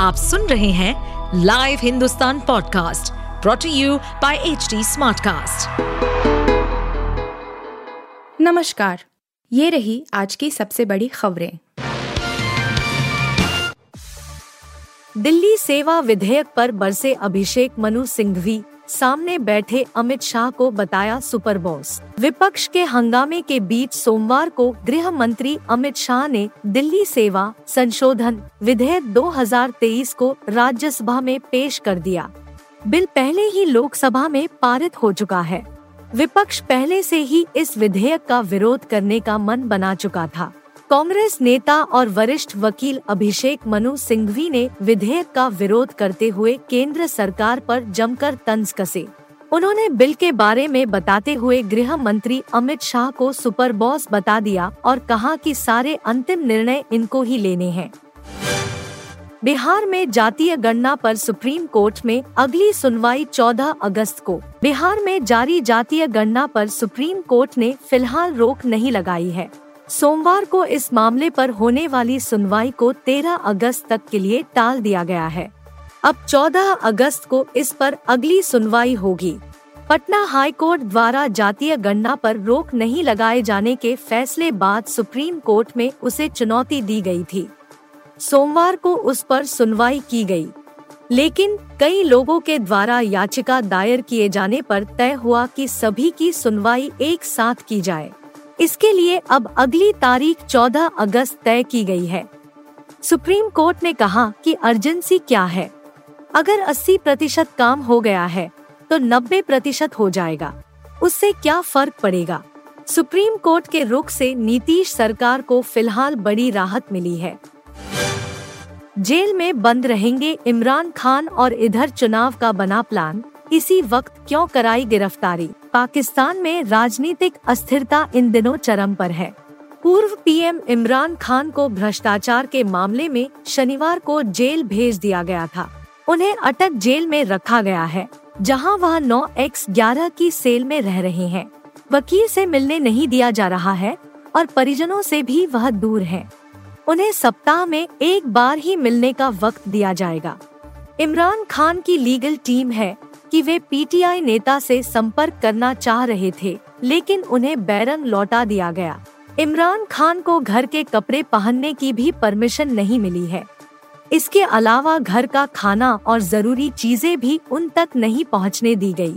आप सुन रहे हैं live Hindustan podcast brought to you by H Smartcast. नमस्कार ये रही आज की सबसे बड़ी खबरें दिल्ली सेवा विधेयक पर बरसे अभिषेक मनु सिंघवी, सामने बैठे अमित शाह को बताया सुपर बॉस विपक्ष के हंगामे के बीच सोमवार को गृह मंत्री अमित शाह ने दिल्ली सेवा संशोधन विधेयक 2023 को राज्यसभा में पेश कर दिया। बिल पहले ही लोकसभा में पारित हो चुका है। विपक्ष पहले से ही इस विधेयक का विरोध करने का मन बना चुका था। कांग्रेस नेता और वरिष्ठ वकील अभिषेक मनु सिंघवी ने विधेयक का विरोध करते हुए केंद्र सरकार पर जमकर तंज कसे। उन्होंने बिल के बारे में बताते हुए गृह मंत्री अमित शाह को सुपर बॉस बता दिया और कहा कि सारे अंतिम निर्णय इनको ही लेने हैं। बिहार में जातीय गणना पर सुप्रीम कोर्ट में अगली सुनवाई 14 अगस्त को। बिहार में जारी जातीय गणना पर सुप्रीम कोर्ट ने फ़िलहाल रोक नहीं लगाई है। सोमवार को इस मामले पर होने वाली सुनवाई को 13 अगस्त तक के लिए टाल दिया गया है। अब 14 अगस्त को इस पर अगली सुनवाई होगी। पटना हाई कोर्ट द्वारा जातीय गणना पर रोक नहीं लगाए जाने के फैसले बाद सुप्रीम कोर्ट में उसे चुनौती दी गई थी। सोमवार को उस पर सुनवाई की गई। लेकिन कई लोगों के द्वारा याचिका दायर किए जाने पर तय हुआ कि सभी की सुनवाई एक साथ की जाए। इसके लिए अब अगली तारीख 14 अगस्त तय की गई है। सुप्रीम कोर्ट ने कहा कि अर्जेंसी क्या है। अगर 80 प्रतिशत काम हो गया है तो 90 प्रतिशत हो जाएगा। उससे क्या फ़र्क पड़ेगा? सुप्रीम कोर्ट के रुख से नीतीश सरकार को फ़िलहाल बड़ी राहत मिली है। जेल में बंद रहेंगे इमरान खान और इधर चुनाव का बना प्लान। इसी वक्त क्यों कराई गिरफ्तारी? पाकिस्तान में राजनीतिक अस्थिरता इन दिनों चरम पर है। पूर्व पीएम इमरान खान को भ्रष्टाचार के मामले में शनिवार को जेल भेज दिया गया था। उन्हें अटक जेल में रखा गया है, जहाँ वह नौ एक्स ग्यारह की सेल में रह रहे हैं। वकील से मिलने नहीं दिया जा रहा है और परिजनों से भी वह दूर है। उन्हें सप्ताह में एक बार ही मिलने का वक्त दिया जाएगा। इमरान खान की लीगल टीम है कि वे पीटीआई नेता से संपर्क करना चाह रहे थे, लेकिन उन्हें बैरन लौटा दिया गया। इमरान खान को घर के कपड़े पहनने की भी परमिशन नहीं मिली है। इसके अलावा घर का खाना और ज़रूरी चीज़ें भी उन तक नहीं पहुँचने दी गई।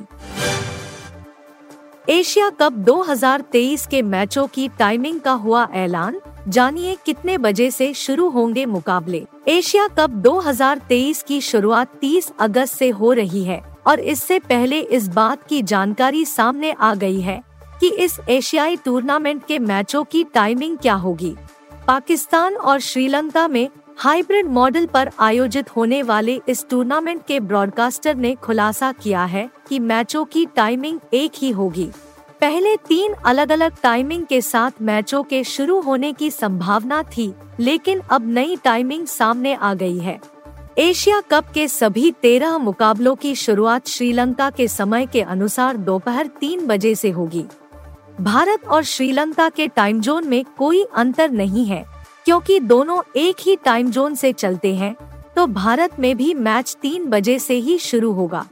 एशिया कप 2023 के मैचों की टाइमिंग का हुआ ऐलान, जानिए कितने बजे से शुरू होंगे मुकाबले। एशिया कप 2023 की शुरुआत 30 अगस्त से हो रही है। और इससे पहले इस बात की जानकारी सामने आ गई है कि इस एशियाई टूर्नामेंट के मैचों की टाइमिंग क्या होगी। पाकिस्तान और श्रीलंका में हाइब्रिड मॉडल पर आयोजित होने वाले इस टूर्नामेंट के ब्रॉडकास्टर ने खुलासा किया है कि मैचों की टाइमिंग एक ही होगी। पहले तीन अलग अलग टाइमिंग के साथ मैचों के शुरू होने की संभावना थी, लेकिन अब नई टाइमिंग सामने आ गई है। एशिया कप के सभी तेरह मुकाबलों की शुरुआत श्रीलंका के समय के अनुसार दोपहर तीन बजे से होगी। भारत और श्रीलंका के टाइम जोन में कोई अंतर नहीं है, क्योंकि दोनों एक ही टाइम जोन से चलते हैं तो भारत में भी मैच तीन बजे से ही शुरू होगा।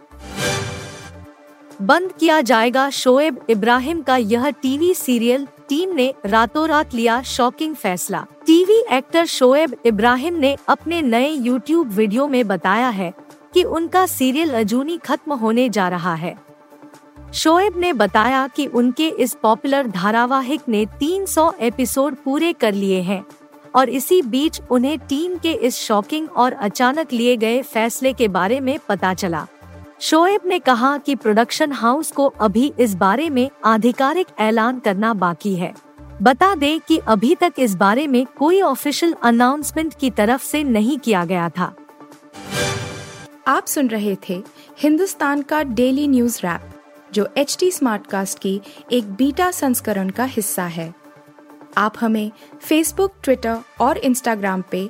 बंद किया जाएगा शोएब इब्राहिम का यह टीवी सीरियल टीम ने रातों रात लिया शॉकिंग फैसला। टीवी एक्टर शोएब इब्राहिम ने अपने नए यूट्यूब वीडियो में बताया है कि उनका सीरियल अजूनी खत्म होने जा रहा है। शोएब ने बताया कि उनके इस पॉपुलर धारावाहिक ने 300 एपिसोड पूरे कर लिए हैं और इसी बीच उन्हें टीम के इस शॉकिंग और अचानक लिए गए फैसले के बारे में पता चला। शोएब ने कहा कि प्रोडक्शन हाउस को अभी इस बारे में आधिकारिक ऐलान करना बाकी है। बता दें कि अभी तक इस बारे में कोई ऑफिशियल अनाउंसमेंट की तरफ़ से नहीं किया गया था। आप सुन रहे थे हिंदुस्तान का डेली न्यूज़ रैप जो एच टी स्मार्ट कास्ट की एक बीटा संस्करण का हिस्सा है। आप हमें फेसबुक ट्विटर और इंस्टाग्राम पे